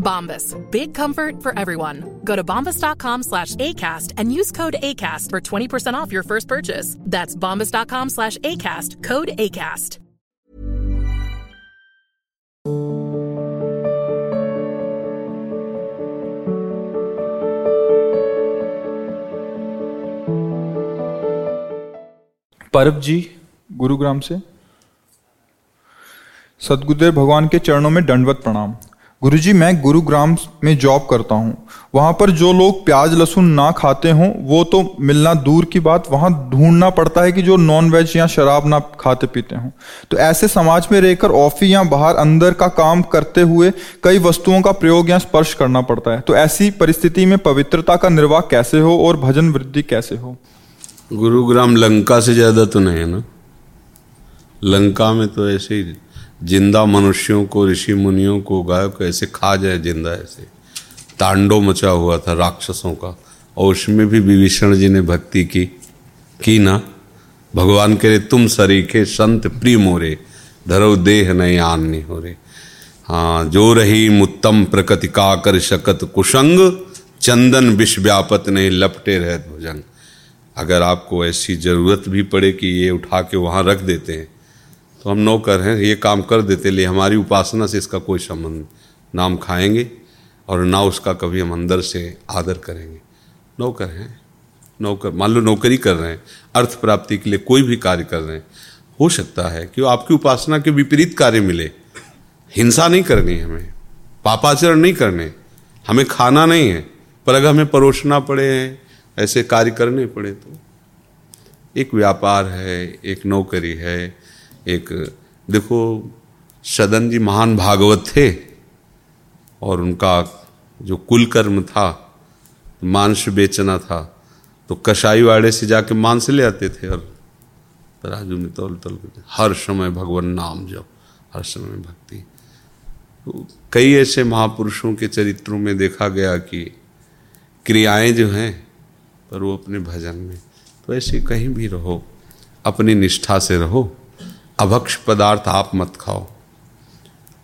Bombas. Big comfort for everyone. Go to bombas.com slash ACAST and use code ACAST for 20% off your first purchase. That's bombas.com slash ACAST. Code ACAST. परब जी गुरुग्राम से सदगुरुदेव भगवान के चरणों में दंडवत प्रणाम गुरुजी, मैं गुरुग्राम में जॉब करता हूँ। वहाँ पर जो लोग प्याज लहसुन ना खाते हों, वो तो मिलना दूर की बात। वहाँ ढूंढना पड़ता है कि जो नॉन वेज या शराब ना खाते पीते हों। तो ऐसे समाज में रहकर ऑफ़िस या बाहर अंदर का काम करते हुए कई वस्तुओं का प्रयोग या स्पर्श करना पड़ता है। तो ऐसी परिस्थिति में पवित्रता का निर्वाह कैसे हो और भजन वृद्धि कैसे हो? गुरुग्राम लंका से ज़्यादा तो नहीं है ना? लंका में तो ऐसे ही ज़िंदा मनुष्यों को, ऋषि मुनियों को गाय को ऐसे खा जाए ज़िंदा ऐसे। तांडव मचा हुआ था राक्षसों का, और उसमें भी विभीषण जी ने भक्ति की। की ना? भगवान कह रहे, तुम सरीखे संत प्रिय मोरे, धरो देह नहीं आन्नी हो रे हाँ जो रही मुत्तम प्रकृति का कर शकत कुशंग, चंदन विष व्यापत नहीं लपटे रहत भुजंग। अगर आपको ऐसी ज़रूरत भी पड़े कि ये उठा के वहाँ रख देते हैं तो हम नौकर हैं, ये काम कर देते लिए हमारी उपासना से इसका कोई संबंध नाम खाएँगे और ना उसका कभी हम अंदर से आदर करेंगे। नौकर हैं, नौकर, मान लो नौकरी कर रहे हैं, अर्थ प्राप्ति के लिए कोई भी कार्य कर रहे हैं, हो सकता है कि आपकी उपासना के विपरीत कार्य मिले। हिंसा नहीं करनी हमें, पापाचरण नहीं करने, हमें खाना नहीं है, पर अगर हमें परोसना पड़े, ऐसे कार्य करने पड़े तो। एक व्यापार है, एक नौकरी है एक, देखो, सदन जी महान भागवत थे और उनका जो कुल कर्म था मांस बेचना था तो कसाई वाड़े से जाके मांस ले आते थे और तराजू में तौल तौल हर समय भगवान नाम जब हर समय भक्ति। तो कई ऐसे महापुरुषों के चरित्रों में देखा गया कि क्रियाएँ जो हैं, पर वो अपने भजन में तो ऐसे कहीं भी रहो, अपनी निष्ठा से रहो। अभक्ष पदार्थ आप मत खाओ।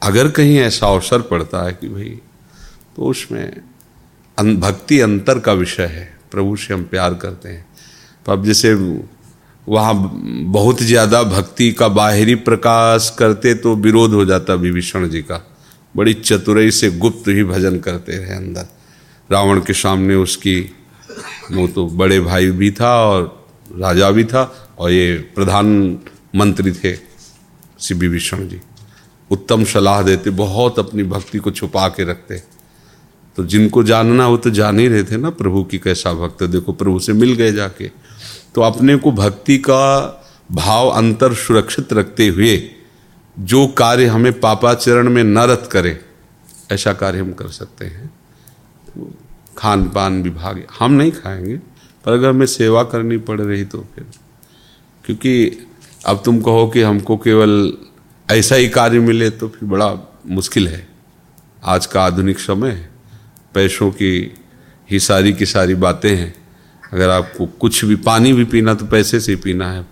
अगर कहीं ऐसा अवसर पड़ता है कि भाई तो उसमें भक्ति अंतर का विषय है। प्रभु से हम प्यार करते हैं। तो अब जैसे वहाँ बहुत ज़्यादा भक्ति का बाहरी प्रकाश करते तो विरोध हो जाता विभीषण जी का। बड़ी चतुराई से गुप्त ही भजन करते रहे अंदर। रावण के सामने उसकी वो तो बड़े भाई भी था और राजा भी था और ये प्रधानमंत्री थे। श्री विभीषण जी। उत्तम सलाह देते, बहुत अपनी भक्ति को छुपा के रखते। तो जिनको जानना हो तो जान ही रहे थे ना प्रभु की कैसा भक्त देखो, प्रभु से मिल गए जाके। तो अपने को भक्ति का भाव अंतर सुरक्षित रखते हुए जो कार्य हमें पापाचरण में न रत करे, ऐसा कार्य हम कर सकते हैं। खान पान विभाग, हम नहीं खाएँगे, पर अगर हमें सेवा करनी पड़ रही तो फिर। क्योंकि अब तुम कहो कि हमको केवल ऐसा ही कार्य मिले तो फिर बड़ा मुश्किल है। आज का आधुनिक समय, पैसों की ही सारी की सारी बातें हैं। अगर आपको कुछ भी, पानी भी पीना तो पैसे से ही पीना है।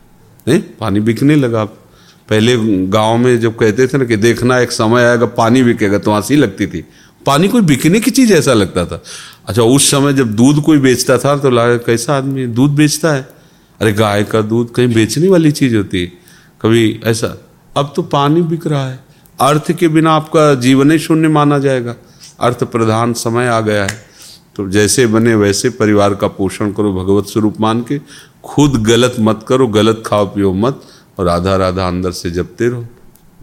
नहीं पानी बिकने लगा। आप पहले गाँव में जब कहते थे ना कि देखना एक समय आएगा, पानी बिकेगा तो हँसी लगती थी। पानी कोई बिकने की चीज़ ऐसा लगता था। अच्छा उस समय जब दूध कोई बेचता था तो लगा, कैसा आदमी दूध बेचता है। अरे गाय का दूध कहीं बेचने वाली चीज़ होती है। कभी ऐसा, अब तो पानी बिक रहा है। अर्थ के बिना आपका जीवन ही शून्य माना जाएगा। अर्थ प्रधान समय आ गया है। तो जैसे बने वैसे परिवार का पोषण करो, भगवत स्वरूप मान के। खुद गलत मत करो, गलत खाओ पियो मत। और आधा राधा अंदर से जपते रहो,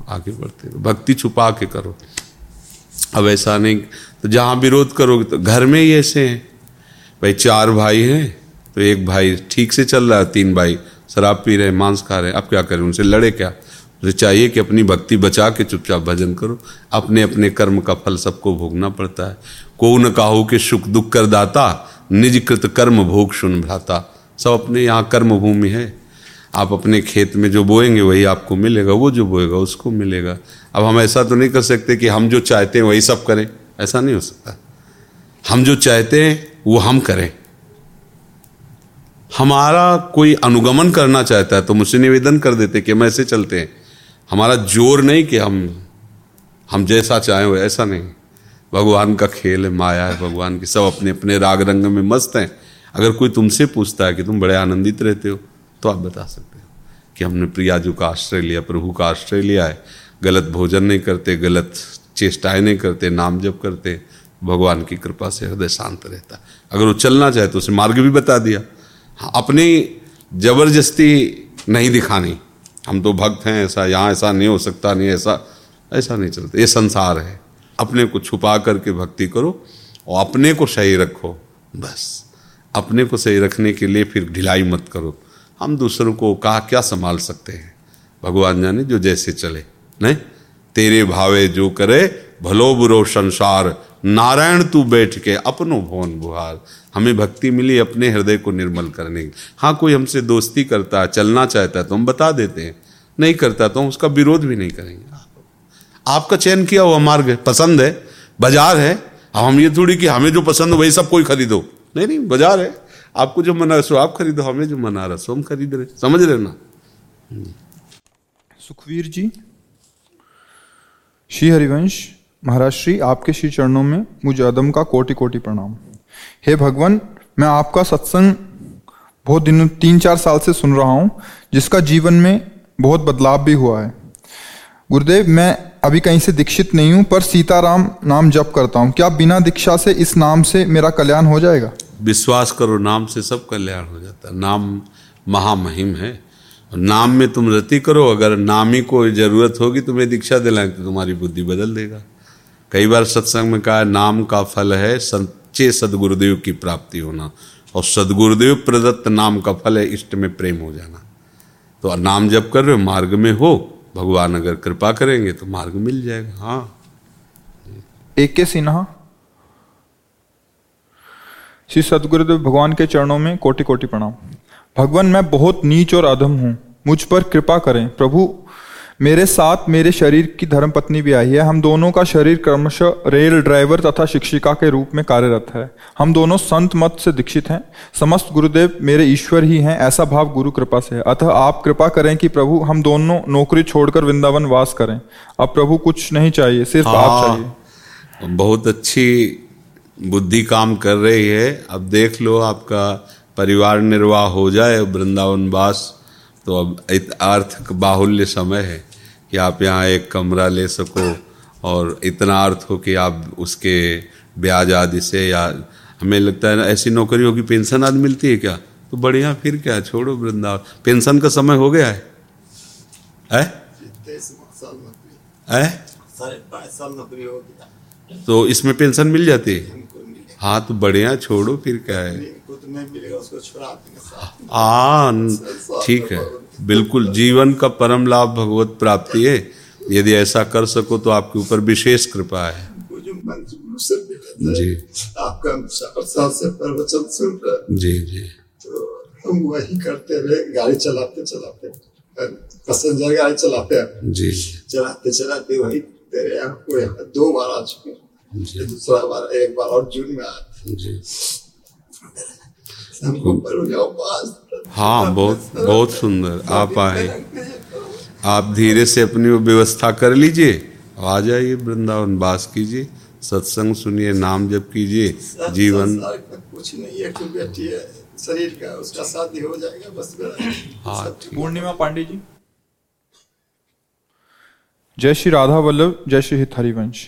आगे बढ़ते रहो। भक्ति छुपा के करो। अब ऐसा नहीं तो जहाँ विरोध करोगे तो घर में ही ऐसे हैं। भाई चार भाई हैं तो एक भाई, ठीक से चल रहा है, तीन भाई, शराब पी रहे मांस खा रहे हैं, अब क्या करें, उनसे लड़े क्या? उसे चाहिए कि अपनी भक्ति बचा के चुपचाप भजन करो। अपने अपने कर्म का फल सबको भोगना पड़ता है। को न काहू के सुख दुख कर दाता निज कृत कर्म भोग सुन भ्राता। सब अपने यहाँ कर्म भूमि है। आप अपने खेत में जो बोएँगे, वही आपको मिलेगा, वो जो बोएगा, उसको मिलेगा। अब हम ऐसा तो नहीं कर सकते कि हम जो चाहते हैं, वही सब करें। ऐसा नहीं हो सकता। हम जो चाहते हैं, वो हम करें। हमारा कोई अनुगमन करना चाहता है तो मुझसे निवेदन कर देते कि हम ऐसे चलते हैं। हमारा ज़ोर नहीं कि हम हम जैसा चाहें वो ऐसा नहीं। भगवान का खेल है, माया है, भगवान की सब अपने अपने राग रंग में मस्त हैं। अगर कोई तुमसे पूछता है कि तुम बड़े आनंदित रहते हो तो आप बता सकते हो कि हमने प्रियाजू का आश्रय लिया, प्रभु का आश्रय लिया है। गलत भोजन नहीं करते, गलत चेष्टाएँ नहीं करते, नाम जप करते। भगवान की कृपा से हृदय शांत रहता। अगर वो चलना चाहे तो उसे मार्ग भी बता दिया। अपनी ज़बरदस्ती नहीं दिखानी। हम तो भक्त हैं, ऐसा यहाँ ऐसा नहीं हो सकता, नहीं ऐसा ऐसा नहीं चलता। ये संसार है। अपने को छुपा करके भक्ति करो और अपने को सही रखो, बस। अपने को सही रखने के लिए फिर ढिलाई मत करो। हम दूसरों को कहा क्या संभाल सकते हैं? भगवान जाने जो जैसे चले, नहीं? तेरे भावे जो करे, भलो बुरो संसार नारायण, तू बैठ के अपनो भवन बुहार। हमें भक्ति मिली अपने हृदय को निर्मल करने की। हाँ कोई हमसे दोस्ती करता है चलना चाहता है तो हम बता देते हैं। नहीं करता तो हम उसका विरोध भी नहीं करेंगे। आपका चयन किया हुआ मार्ग है, पसंद है, बाज़ार है। अब हम ये थोड़ी कि हमें जो पसंद हो वही सब कोई खरीदो। नहीं नहीं, बाज़ार है। आपको जो मना सो आप खरीदो, हमें जो मना रहा सो हम खरीद रहे समझ रहे ना? सुखवीर जी, श्री हरिवंश महाराज, श्री आपके श्री चरणों में मुझे अदम का कोटि कोटि प्रणाम। हे भगवान, मैं आपका सत्संग बहुत दिनों, तीन चार साल से सुन रहा हूँ, जिसका जीवन में बहुत बदलाव भी हुआ है। गुरुदेव, मैं अभी कहीं से दीक्षित नहीं हूँ, पर सीताराम नाम जप करता हूँ। क्या बिना दीक्षा से इस नाम से मेरा कल्याण हो जाएगा? विश्वास करो, नाम से सब कल्याण हो जाता है। नाम महामहिम है। नाम में तुम रति करो, अगर नाम को ज़रूरत होगी, तुम्हें दीक्षा दिलाएँ तो तुम्हारी बुद्धि बदल देगा। कई बार सत्संग में कहा, नाम का फल है सच्चे सदगुरुदेव की प्राप्ति होना। और सदगुरुदेव प्रदत्त नाम का फल है, इष्ट में प्रेम हो जाना। तो नाम जब कर रहे हो, मार्ग में हो, भगवान अगर कृपा करेंगे तो मार्ग मिल जाएगा। हाँ। एक के सिन्हा। श्री सदगुरुदेव भगवान के चरणों में कोटि कोटि प्रणाम। भगवान, मैं बहुत नीच और अधम हूँ। मुझ पर कृपा करें। प्रभु मेरे साथ मेरे शरीर की धर्म पत्नी भी आई है। हम दोनों का शरीर क्रमशः रेल ड्राइवर तथा शिक्षिका के रूप में कार्यरत है। हम दोनों संत मत से दीक्षित हैं। समस्त गुरुदेव मेरे ईश्वर ही हैं ऐसा भाव गुरु कृपा से है। अतः आप कृपा करें कि प्रभु हम दोनों नौकरी छोड़कर वृंदावन वास करें। अब प्रभु कुछ नहीं चाहिए सिर्फ़ आप हाँ, चाहिए। बहुत अच्छी बुद्धि काम कर रही है। अब देख लो आपका परिवार निर्वाह हो जाए वृंदावन वास। तो अब अर्थ बाहुल्य समय है। कि आप यहाँ एक कमरा ले सको और इतना अर्थ हो कि आप उसके ब्याज आदि से या हमें लगता है ना ऐसी नौकरी होगी पेंशन आदि मिलती है क्या? तो बढ़िया फिर क्या? छोड़ो वृंदावन। पेंशन का समय हो गया है। है? है? तो इसमें पेंशन मिल जाती है? हाँ तो बढ़िया छोड़ो फिर क्या है? हाँ ठीक है। बिल्कुल जीवन का परम लाभ भगवत प्राप्ति है। यदि ऐसा कर सको तो आपके ऊपर विशेष कृपा है। जी। आपका से प्रवचन सुनकर जी जी। तो हम वही करते रहे गाड़ी चलाते चलाते पैसेंजर गाड़ी चलाते हैं। जी। चलाते चलाते वही तेरे यहाँ को यहाँ दो बार आ चुके दूसरा बार एक बार और जून में आया हाँ बहुत बहुत सुंदर आप आए आप धीरे से अपनी वो व्यवस्था कर लीजिए आ जाइए वृंदावन वास कीजिए सत्संग सुनिए नाम जप कीजिए जीवन कुछ नहीं है कि बेटी है शरीर का उसका शादी हो जाएगा बस हाँ, पूर्णिमा पांडे जी जय श्री राधा वल्लभ जय श्री हित हरिवंश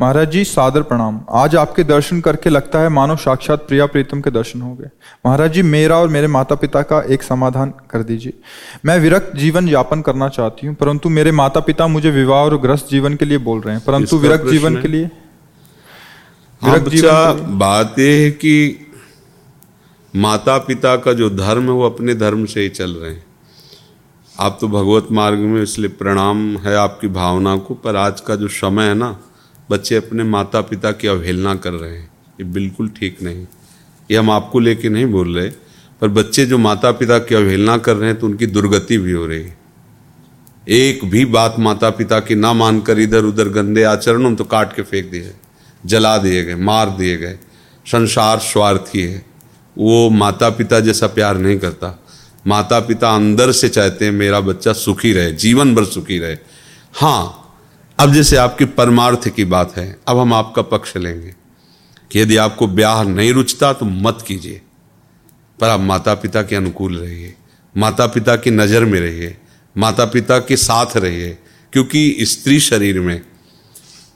महाराज जी सादर प्रणाम। आज आपके दर्शन करके लगता है मानो साक्षात प्रिया प्रीतम के दर्शन हो गए। महाराज जी मेरा और मेरे माता पिता का एक समाधान कर दीजिए। मैं विरक्त जीवन यापन करना चाहती हूँ परंतु मेरे माता पिता मुझे विवाह और ग्रस्त जीवन के लिए बोल रहे हैं। परंतु विरक्त जीवन के लिए? विरक्त जीवन बात यह है कि माता पिता का जो धर्म है वो अपने धर्म से ही चल रहे हैं। आप तो भगवत मार्ग में इसलिए प्रणाम है आपकी भावना को पर आज का जो समय है ना बच्चे अपने माता पिता की अवहेलना कर रहे हैं। ये बिल्कुल ठीक नहीं। ये हम आपको लेके नहीं बोल रहे, पर बच्चे जो माता पिता की अवहेलना कर रहे हैं तो उनकी दुर्गति भी हो रही है। एक भी बात माता पिता की ना मानकर इधर उधर गंदे आचरणों तो काट के फेंक दिए जला दिए गए, मार दिए गए, संसार स्वार्थी है। वो माता पिता जैसा प्यार नहीं करता। माता पिता अंदर से चाहते हैं मेरा बच्चा सुखी रहे, जीवन भर सुखी रहे। हाँ अब जैसे आपकी परमार्थ की बात है, अब हम आपका पक्ष लेंगे कि यदि आपको ब्याह नहीं रुचता तो मत कीजिए। पर आप माता पिता के अनुकूल रहिए माता पिता की नज़र में रहिए माता पिता के साथ रहिए, क्योंकि स्त्री शरीर में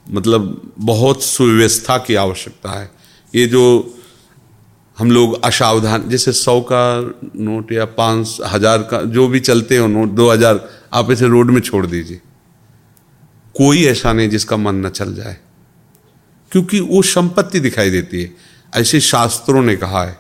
मतलब बहुत सुव्यवस्था की आवश्यकता है। ये जो हम लोग असावधान, जैसे सौ का नोट या पाँच हज़ार का, जो भी चलते हो नोट, दो हज़ार, आप इसे रोड में छोड़ दीजिए। कोई ऐसा नहीं जिसका मन न चल जाए। क्योंकि वो संपत्ति दिखाई देती है। ऐसे शास्त्रों ने कहा है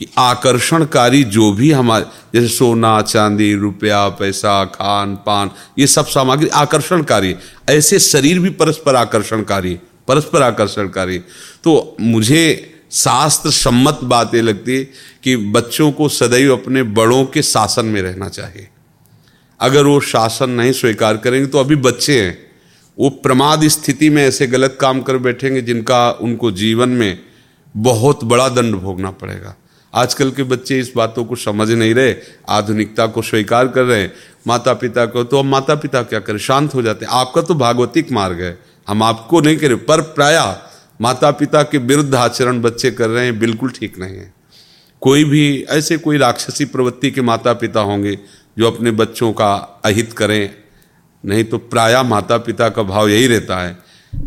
कि आकर्षणकारी जो भी हमारे, जैसे सोना, चांदी, रुपया, पैसा, खान, पान, ये सब सामग्री आकर्षणकारी ऐसे शरीर भी परस्पर आकर्षणकारी परस्पर आकर्षणकारी तो मुझे शास्त्र सम्मत बात लगती है कि बच्चों को सदैव अपने बड़ों के शासन में रहना चाहिए। अगर वो शासन नहीं स्वीकार करेंगे तो अभी बच्चे हैं। वो प्रमाद स्थिति में ऐसे गलत काम कर बैठेंगे जिनका उनको जीवन में बहुत बड़ा दंड भोगना पड़ेगा। आजकल के बच्चे इस बातों को समझ नहीं रहे, आधुनिकता को स्वीकार कर रहे हैं। माता पिता को तो अब माता पिता क्या करें? शांत हो जाते हैं। आपका तो भागवतिक मार्ग है। हम आपको नहीं करें पर प्राय माता पिता के विरुद्ध आचरण बच्चे कर रहे हैं, बिल्कुल ठीक नहीं है। कोई भी, ऐसे कोई राक्षसी प्रवृत्ति के माता पिता होंगे जो अपने बच्चों का अहित करें नहीं तो प्राय माता पिता का भाव यही रहता है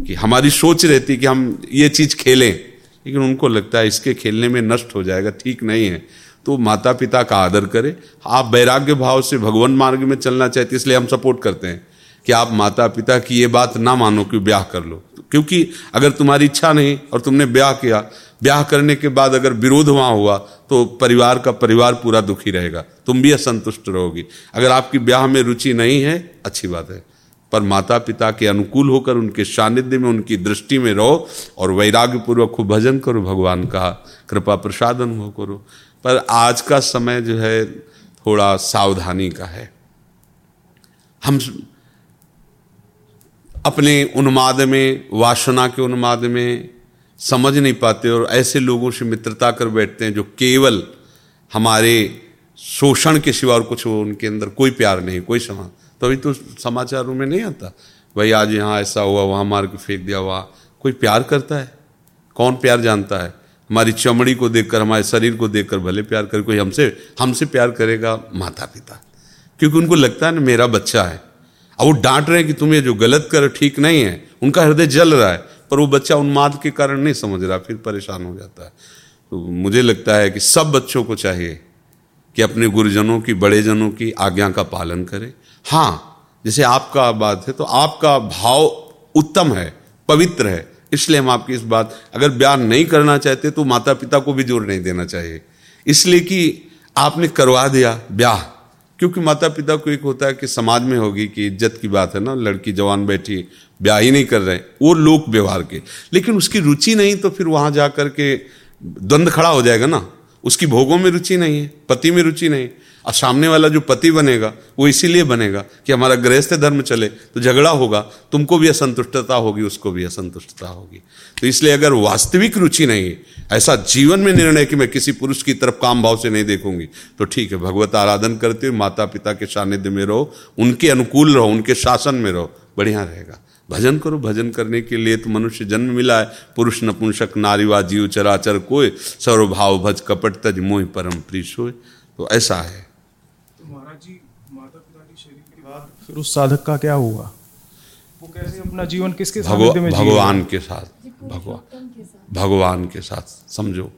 कि हमारी सोच रहती कि हम ये चीज़ खेलें, लेकिन उनको लगता है इसके खेलने में नष्ट हो जाएगा, ठीक नहीं है। तो माता पिता का आदर करें। आप वैराग्य भाव से भगवान मार्ग में चलना चाहते इसलिए हम सपोर्ट करते हैं। कि आप माता पिता की ये बात ना मानो कि ब्याह कर लो। क्योंकि अगर तुम्हारी इच्छा नहीं और तुमने ब्याह किया, ब्याह करने के बाद अगर विरोध वहाँ हुआ तो परिवार का परिवार पूरा दुखी रहेगा। तुम भी असंतुष्ट रहोगी। अगर आपकी ब्याह में रुचि नहीं है, अच्छी बात है। पर माता पिता के अनुकूल होकर, उनके सानिध्य में, उनकी दृष्टि में रहो और वैराग्य पूर्वक खूब भजन करो भगवान का। कृपा प्रसाद अनुभव करो। पर आज का समय जो है, थोड़ा सावधानी का है। हम अपने उन्माद में, वासना के उन्माद में समझ नहीं पाते और ऐसे लोगों से मित्रता कर बैठते हैं जो केवल हमारे शोषण के सिवा और कुछ उनके अंदर कोई प्यार नहीं, कोई समा। तभी तो समाचारों में नहीं आता, भाई, आज यहाँ ऐसा हुआ, वहाँ मार के फेंक दिया हुआ कोई प्यार करता है? कौन प्यार जानता है? हमारी चमड़ी को देखकर, हमारे शरीर को देखकर भले प्यार करे, कोई हमसे हमसे प्यार करेगा माता पिता क्योंकि उनको लगता है ना, मेरा बच्चा है। अब वो डांट रहे हैं कि तुम ये जो गलत कर ठीक नहीं है। उनका हृदय जल रहा है, पर वो बच्चा उन्माद के कारण नहीं समझ रहा, फिर परेशान हो जाता है। तो मुझे लगता है कि सब बच्चों को चाहिए कि अपने गुरुजनों की बड़े जनों की आज्ञा का पालन करें। हाँ जैसे आपका बात है तो आपका भाव उत्तम है, पवित्र है। इसलिए हम आपकी इस बात, अगर ब्याह नहीं करना चाहते तो माता पिता को भी ज़ोर नहीं देना चाहिए। इसलिए कि आपने करवा दिया ब्याह। क्योंकि माता पिता को एक होता है कि समाज में होगी कि इज़्ज़त की बात है ना, लड़की जवान बैठी, ब्याह ही नहीं कर रहे, वो लोक व्यवहार के। लेकिन उसकी रुचि नहीं तो फिर वहाँ जा कर के द्वंद्व खड़ा हो जाएगा ना। उसकी भोगों में रुचि नहीं है, पति में रुचि नहीं। और सामने वाला जो पति बनेगा, वो इसीलिए बनेगा कि हमारा गृहस्थ धर्म चले तो झगड़ा होगा, तुमको भी असंतुष्टता होगी, उसको भी असंतुष्टता होगी। तो इसलिए अगर वास्तविक रुचि नहीं है, ऐसा जीवन में निर्णय कि मैं किसी पुरुष की तरफ़ काम भाव से नहीं देखूँगी तो ठीक है, भगवत आराधन करते हुए माता पिता के सानिध्य में रहो, उनके अनुकूल रहो, उनके शासन में रहो, बढ़िया रहेगा। भजन करो, भजन करने के लिए तो मनुष्य जन्म मिला है, पुरुष नपुंसक नारीवा जीव, चराचर कोय सर्वभाव, भज, कपट, तज, मोह, परम प्रीश हो तो ऐसा है तो महाराज जी माता पिता की शरीर के बाद फिर उस साधक का क्या हुआ? वो कैसे अपना जीवन किसके सानिध्य में भगवान के साथ भगवान भगवान के साथ समझो।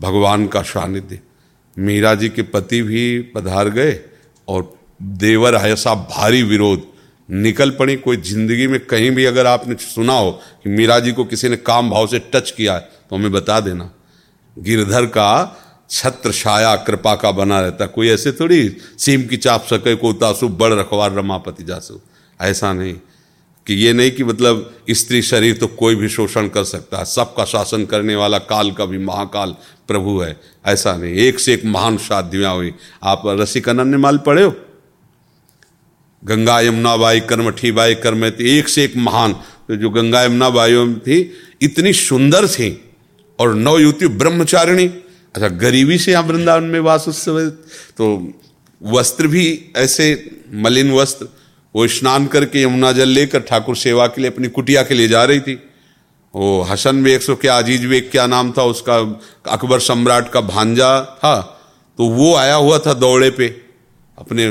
भगवान का सानिध्य। मीरा जी के पति भी पधार गए और देवर ऐसा भारी विरोध। निकल पड़ी कोई ज़िंदगी में कहीं भी अगर आपने सुना हो कि मीरा जी को किसी ने काम भाव से टच किया है तो हमें बता देना। गिरधर का छत्र छाया कृपा का बना रहता कोई ऐसे थोड़ी सीम की चाप सके को तासु बड़ रखवार रमापति जासु। ऐसा नहीं कि ये नहीं कि मतलब स्त्री शरीर तो कोई भी शोषण कर सकता है। सबका शासन करने वाला काल का भी महाकाल प्रभु है। ऐसा नहीं। एक से एक महान शादियाँ हुई। आप रसिक अनन्य माल पढ़े हो? गंगा यमुना बाई कर्मठी बाई कर्म थी एक से एक महान। तो जो गंगा यमुना बाई थी, इतनी सुंदर थी और नवयुति ब्रह्मचारिणी। अच्छा गरीबी से यहाँ वृंदावन में वास उस समय तो वस्त्र भी ऐसे मलिन वस्त्र, वो स्नान करके यमुना जल लेकर ठाकुर सेवा के लिए अपनी कुटिया के लिए जा रही थी। वो हसन बेग सो क्या, अज़ीज़ बेग क्या नाम था, उसका अकबर सम्राट का भांजा था तो वो आया हुआ था दौड़े पे, अपने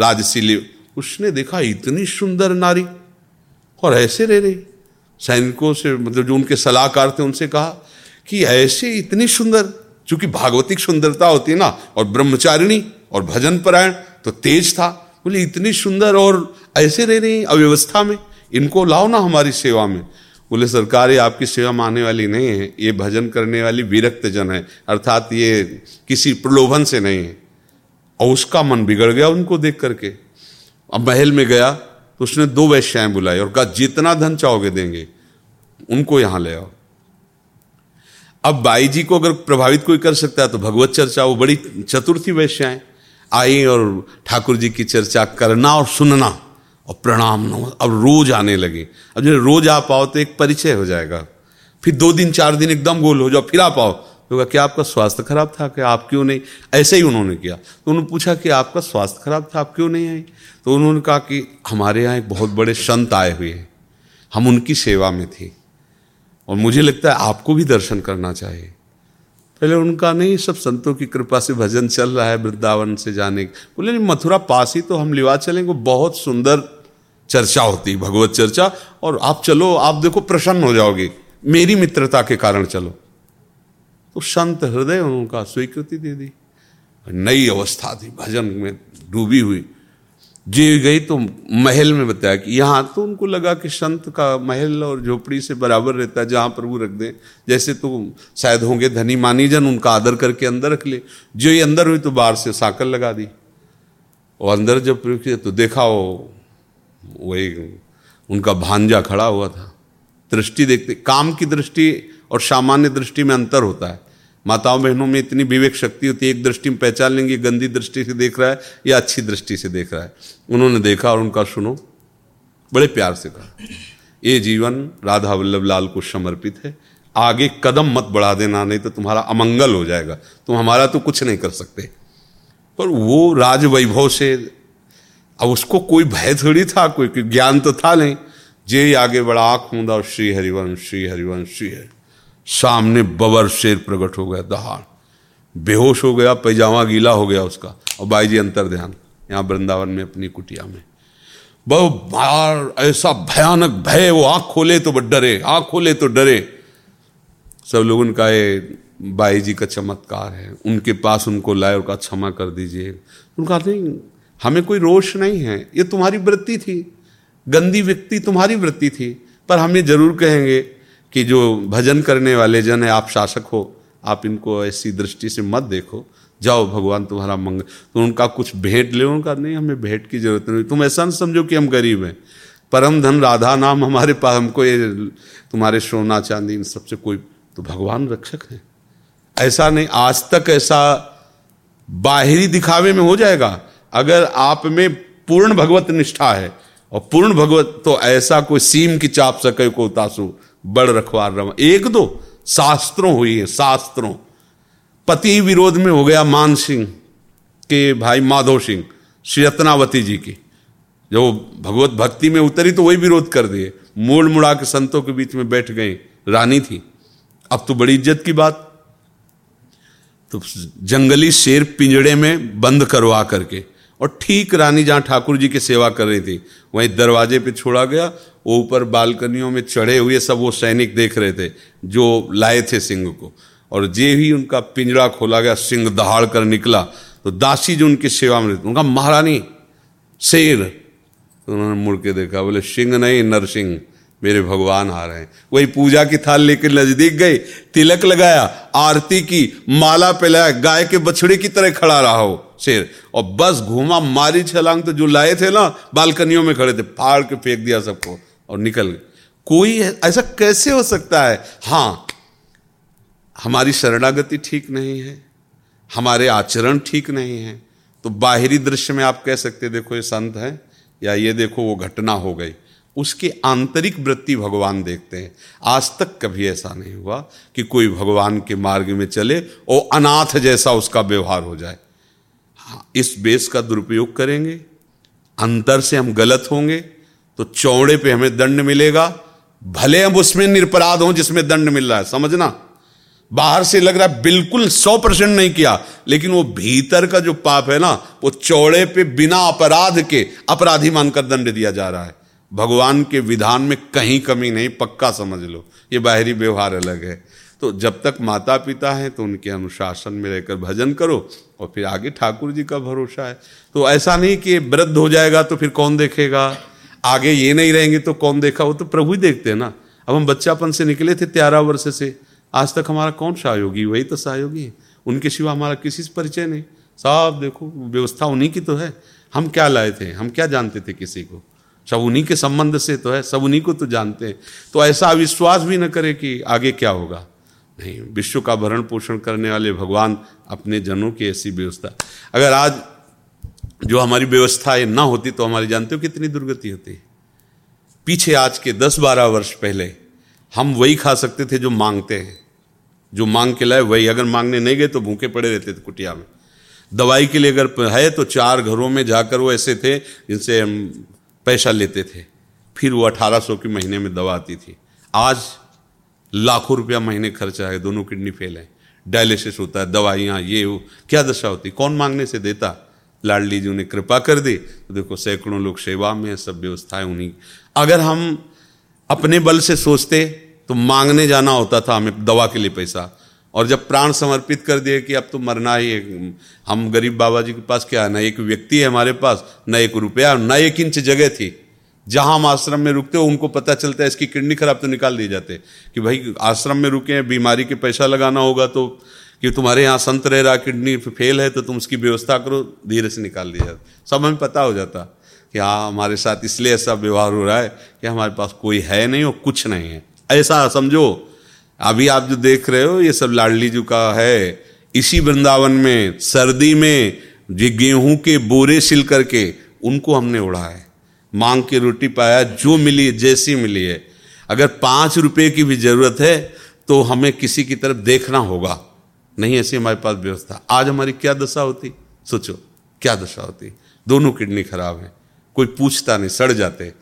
राजशीली उसने देखा, इतनी सुंदर नारी, और ऐसे रह रही। सैनिकों से मतलब जो उनके सलाहकार थे, उनसे कहा कि ऐसे इतनी सुंदर चूँकि भागवतिक सुंदरता होती है ना, और ब्रह्मचारिणी और भजन परायण तो तेज था। बोले, इतनी सुंदर और ऐसे रह रही अव्यवस्था में, इनको लाओ ना हमारी सेवा में। बोले, सरकार, ये आपकी सेवा मानने वाली नहीं है, ये भजन करने वाली विरक्त जन है, अर्थात ये किसी प्रलोभन से नहीं है। और उसका मन बिगड़ गया उनको देख करके। अब महल में गया तो उसने दो वैश्याएँ बुलाई और कहा, जितना धन चाहोगे देंगे, उनको यहाँ ले आओ। अब बाई जी को अगर प्रभावित कोई कर सकता है तो भगवत चर्चा, वो बड़ी चतुर्थी वैश्याएँ, आई और ठाकुर जी की चर्चा करना और सुनना और प्रणाम अब रोज आने लगे। अब जो रोज आ पाओ तो एक परिचय हो जाएगा। फिर दो दिन, चार दिन एकदम गोल हो जाओ, फिर आ पाओ तो क्या आपका स्वास्थ्य खराब था? क्या आप क्यों नहीं? ऐसे ही उन्होंने किया। तो उन्होंने पूछा कि, आपका स्वास्थ्य खराब था, आप क्यों नहीं आई? तो उन्होंने कहा कि, हमारे यहाँ एक बहुत बड़े संत आए हुए हैं। हम उनकी सेवा में थे। और मुझे लगता है आपको भी दर्शन करना चाहिए। पहले उनका नहीं, सब संतों की कृपा से भजन चल रहा है वृंदावन से जाने बोले, नहीं, मथुरा पास ही तो हम लिवा चलेंगे बहुत सुंदर चर्चा होती भगवत चर्चा। और आप चलो, आप देखो, प्रसन्न हो जाओगे। मेरी मित्रता के कारण चलो। तो संत हृदय उनका स्वीकृति दे दी। नई अवस्था थी, भजन में डूबी हुई। जी गई तो महल में बताया कि यहाँ तो उनको लगा कि संत का महल और झोपड़ी से बराबर रहता है, जहाँ प्रभु रख दें। जैसे तो शायद होंगे धनी मानी जन उनका आदर करके अंदर रख ले। जो ये अंदर हुई तो बाहर से साकल लगा दी। और अंदर जब प्रयोग किया तो देखा वो, वही उनका भांजा खड़ा हुआ था। दृष्टि देखते, काम की दृष्टि और सामान्य दृष्टि में अंतर होता है। माताओं बहनों में इतनी विवेक शक्ति होती है, एक दृष्टि में पहचान लेंगे, गंदी दृष्टि से देख रहा है या अच्छी दृष्टि से देख रहा है। उन्होंने देखा और उनका सुनो। बड़े प्यार से कहा। ये जीवन राधा वल्लभ लाल को समर्पित है। आगे कदम मत बढ़ा देना, नहीं तो तुम्हारा अमंगल हो जाएगा। तुम हमारा तो कुछ नहीं कर सकते। पर वो राज वैभव से, अब उसको कोई भय थोड़ी था, कोई ज्ञान तो था नहीं। जे आगे बड़ा आँख मूंदा श्री हरिवंश श्री हरिवंश श्री हरि सामने बबर शेर प्रकट हो गया, दहाड़। बेहोश हो गया, पैजामा गीला हो गया उसका। और बाई जी अंतर ध्यान, यहाँ वृंदावन में अपनी कुटिया में। बहुत बार ऐसा भयानक भय, वो आँख खोले तो डरे, आँख खोले तो डरे। सब लोग उनका ये बाई जी का चमत्कार है, उनके पास उनको लाए और कहा, क्षमा कर दीजिए। उनका नहीं, हमें कोई रोष नहीं है, ये तुम्हारी वृत्ति थी। गंदी व्यक्ति तुम्हारी वृत्ति थी, पर हम ये ज़रूर कहेंगे कि जो भजन करने वाले जन है, आप शासक हो, आप इनको ऐसी दृष्टि से मत देखो। जाओ, भगवान तुम्हारा मंगल। तो उनका कुछ भेंट ले, उनका, नहीं, हमें भेंट की ज़रूरत नहीं। तुम ऐसा नहीं समझो कि हम गरीब हैं। परम धन राधा नाम हमारे पास, हमको ये तुम्हारे सोना, चांदी, इन सबसे कोई तो भगवान रक्षक है। ऐसा नहीं, आज तक ऐसा बाहरी दिखावे में हो जाएगा। अगर आप में पूर्ण भगवत निष्ठा है, और पूर्ण भगवत तो ऐसा कोई सीम की चाप सके को तासु बड़ रखवार रमा एक दो शास्त्रों हुई है, शास्त्रों। पति विरोध में हो गया मान सिंह के भाई माधव सिंह, श्री रत्नावती जी की। जो भगवत भक्ति में उतरी तो वही विरोध कर दिए। मोड़ मुड़ा के संतों के बीच में बैठ गए। रानी थी। अब तो बड़ी इज़्ज़त की बात। तो जंगली शेर पिंजड़े में बंद करवा करके। और ठीक रानी जहाँ ठाकुर जी की सेवा कर रही थी, वहीं दरवाजे पे छोड़ा गया वो ऊपर बालकनियों में चढ़े हुए सब वो सैनिक देख रहे थे, जो लाए थे सिंह को। और जे ही उनका पिंजड़ा खोला गया, सिंह दहाड़ कर निकला। तो दासी जो उनकी सेवा में रहती उनका महारानी, शेर। तो उन्होंने मुड़ के देखा, बोले, सिंह नहीं, नरसिंह, मेरे भगवान आ रहे हैं। वही पूजा की थाल लेकर नज़दीक गए तिलक लगाया, आरती की, माला पिलाया, गाय के बछड़े की तरह खड़ा रहा हो शेर। और बस घूमा, मारी छलांग तो जो लाए थे ना, बालकनियों में खड़े थे, फाड़ के फेंक दिया सबको। और निकल गए कोई ऐसा कैसे हो सकता है? हाँ, हमारी शरणागति ठीक नहीं है, हमारे आचरण ठीक नहीं है तो बाहरी दृश्य में आप कह सकते देखो ये संत है, या ये देखो वो घटना हो गई। उसकी आंतरिक वृत्ति भगवान देखते हैं। आज तक कभी ऐसा नहीं हुआ कि कोई भगवान के मार्ग में चले और अनाथ जैसा उसका व्यवहार हो जाए। हाँ इस बेस का दुरुपयोग करेंगे, अंतर से हम गलत होंगे तो चौड़े पे हमें दंड मिलेगा। भले हम उसमें निरपराध हों जिसमें दंड मिल रहा है, समझना? बाहर से लग रहा है बिल्कुल सौ परसेंट नहीं किया, लेकिन वो भीतर का जो पाप है ना, वो चौड़े पे बिना अपराध के, अपराधी मानकर दंड दिया जा रहा है। भगवान के विधान में कहीं कमी नहीं, पक्का समझ लो। ये बाहरी व्यवहार अलग है। तो जब तक माता पिता हैं तो उनके अनुशासन में रहकर भजन करो, और फिर आगे ठाकुर जी का भरोसा है। तो ऐसा नहीं कि वृद्ध हो जाएगा तो फिर कौन देखेगा? आगे ये नहीं रहेंगे तो कौन देखा? वो तो प्रभु ही देखते हैं ना। अब हम बच्चापन से निकले थे तेरह वर्ष से। आज तक हमारा कौन सहयोगी? वही तो सहयोगी है। उनके सिवा हमारा किसी से परिचय नहीं। साफ़ देखो, व्यवस्था उन्हीं की तो है। हम क्या लाए थे? हम क्या जानते थे किसी को? सब उन्हीं के संबंध से तो है। सब उन्हीं को तो जानते हैं। तो ऐसा अविश्वास भी न करे कि आगे क्या होगा। नहीं, विश्व का भरण पोषण करने वाले भगवान अपने जनों की ऐसी व्यवस्था। अगर आज जो हमारी व्यवस्था है ना होती तो हमारी जानते हो कितनी दुर्गति होती। पीछे आज के दस बारह वर्ष पहले हम वही खा सकते थे जो मांगते हैं। जो मांग के लाए वही, अगर मांगने नहीं गए तो भूखे पड़े रहते थे कुटिया में। दवाई के लिए अगर है तो चार घरों में जाकर वो ऐसे थे जिनसे हम पैसा लेते थे। फिर वो अठारह सौ की महीने में दवा आती थी। आज लाखों रुपया महीने खर्चा है, दोनों किडनी फेल है। डायलिसिस होता है, दवाइयाँ, ये वो, क्या दशा होती? कौन मांगने से देता? लाडली जी उन्हें कृपा कर दी। तो देखो, सैकड़ों लोग सेवा में सब व्यवस्थाएँ उन्हीं। अगर हम अपने बल से सोचते तो मांगने जाना होता था हमें दवा के लिए पैसा। और जब प्राण समर्पित कर दिए कि अब तो मरना ही है, हम गरीब बाबा जी के पास क्या है? ना एक व्यक्ति है हमारे पास, न एक रुपया, न एक इंच जगह थी। जहाँ हम आश्रम में रुकते हो उनको पता चलता है इसकी किडनी खराब तो निकाल दिए जाते। कि भाई, आश्रम में रुके हैं, बीमारी के पैसा लगाना होगा तो कि तुम्हारे यहाँ संत रह रहा किडनी फेल है तो तुम उसकी व्यवस्था करो, धीरे से निकाल दिया जाता सब हमें पता हो जाता कि हाँ हमारे साथ इसलिए ऐसा व्यवहार हो रहा है कि हमारे पास कोई है नहीं और कुछ नहीं है। ऐसा समझो, अभी आप जो देख रहे हो, ये सब लाडली जी का है। इसी वृंदावन में, सर्दी में जो गेहूँ के बोरे सिल करके उनको हमने उड़ा है। मांग के रोटी पाया, जो मिली जैसी मिली है। अगर पाँच रुपये की भी ज़रूरत है तो हमें किसी की तरफ़ देखना होगा। नहीं, ऐसी हमारे पास व्यवस्था। आज हमारी क्या दशा होती? सोचो, क्या दशा होती? दोनों किडनी खराब है। कोई पूछता नहीं, सड़ जाते।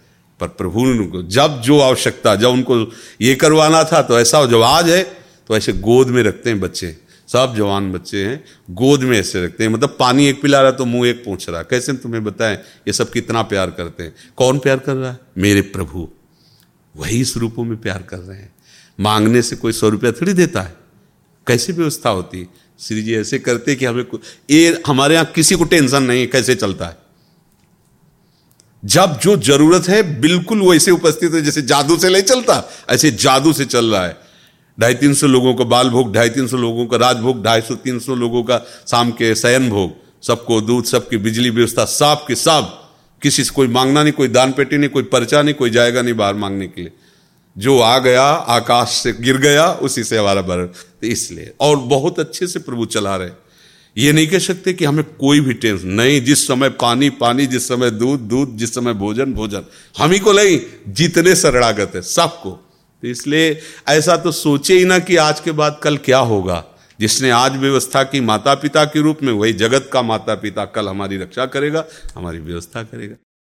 पर प्रभु ने उनको, जब जो आवश्यकता, जब उनको ये करवाना था तो ऐसा जब आज है तो ऐसे गोद में रखते हैं बच्चे। सब जवान बच्चे हैं, गोद में ऐसे रखते हैं। मतलब पानी एक पिला रहा तो मुँह एक पूछ रहा। कैसे तुम्हें बताएँ, ये सब कितना प्यार करते हैं? कौन प्यार कर रहा? है मेरे प्रभु। वही स्वरूपों में प्यार कर रहे हैं। मांगने से कोई सौ रुपया थोड़ी देता है। कैसी व्यवस्था होती? श्री जी ऐसे करते कि हमें ये हमारे यहाँ किसी को टेंशन नहीं कैसे चलता है? जब जो ज़रूरत है, बिल्कुल वैसे उपस्थित है, जैसे जादू से नहीं चलता, ऐसे जादू से चल रहा है। ढाई तीन सौ लोगों का बाल भोग, ढाई तीन सौ लोगों का राजभोग ढाई सौ तीन सौ लोगों का शाम के शयन भोग, सबको दूध, सबकी बिजली व्यवस्था, साफ़ के साफ़। किसी से कोई मांगना नहीं, कोई दान पेटी नहीं, कोई पर्चा नहीं, कोई जाएगा नहीं बाहर मांगने के लिए। जो आ गया, आकाश से गिर गया, उसी से हमारा भरण तो इसलिए, और बहुत अच्छे से प्रभु चला रहे। ये नहीं कह सकते कि हमें कोई भी टेंशन नहीं, जिस समय पानी पानी, जिस समय दूध दूध, जिस समय भोजन भोजन। हम ही को नहीं, जितने शरणागत है, सबको। तो इसलिए ऐसा तो सोचे ही ना कि आज के बाद कल क्या होगा। जिसने आज व्यवस्था की माता पिता के रूप में, वही जगत का माता पिता कल हमारी रक्षा करेगा, हमारी व्यवस्था करेगा।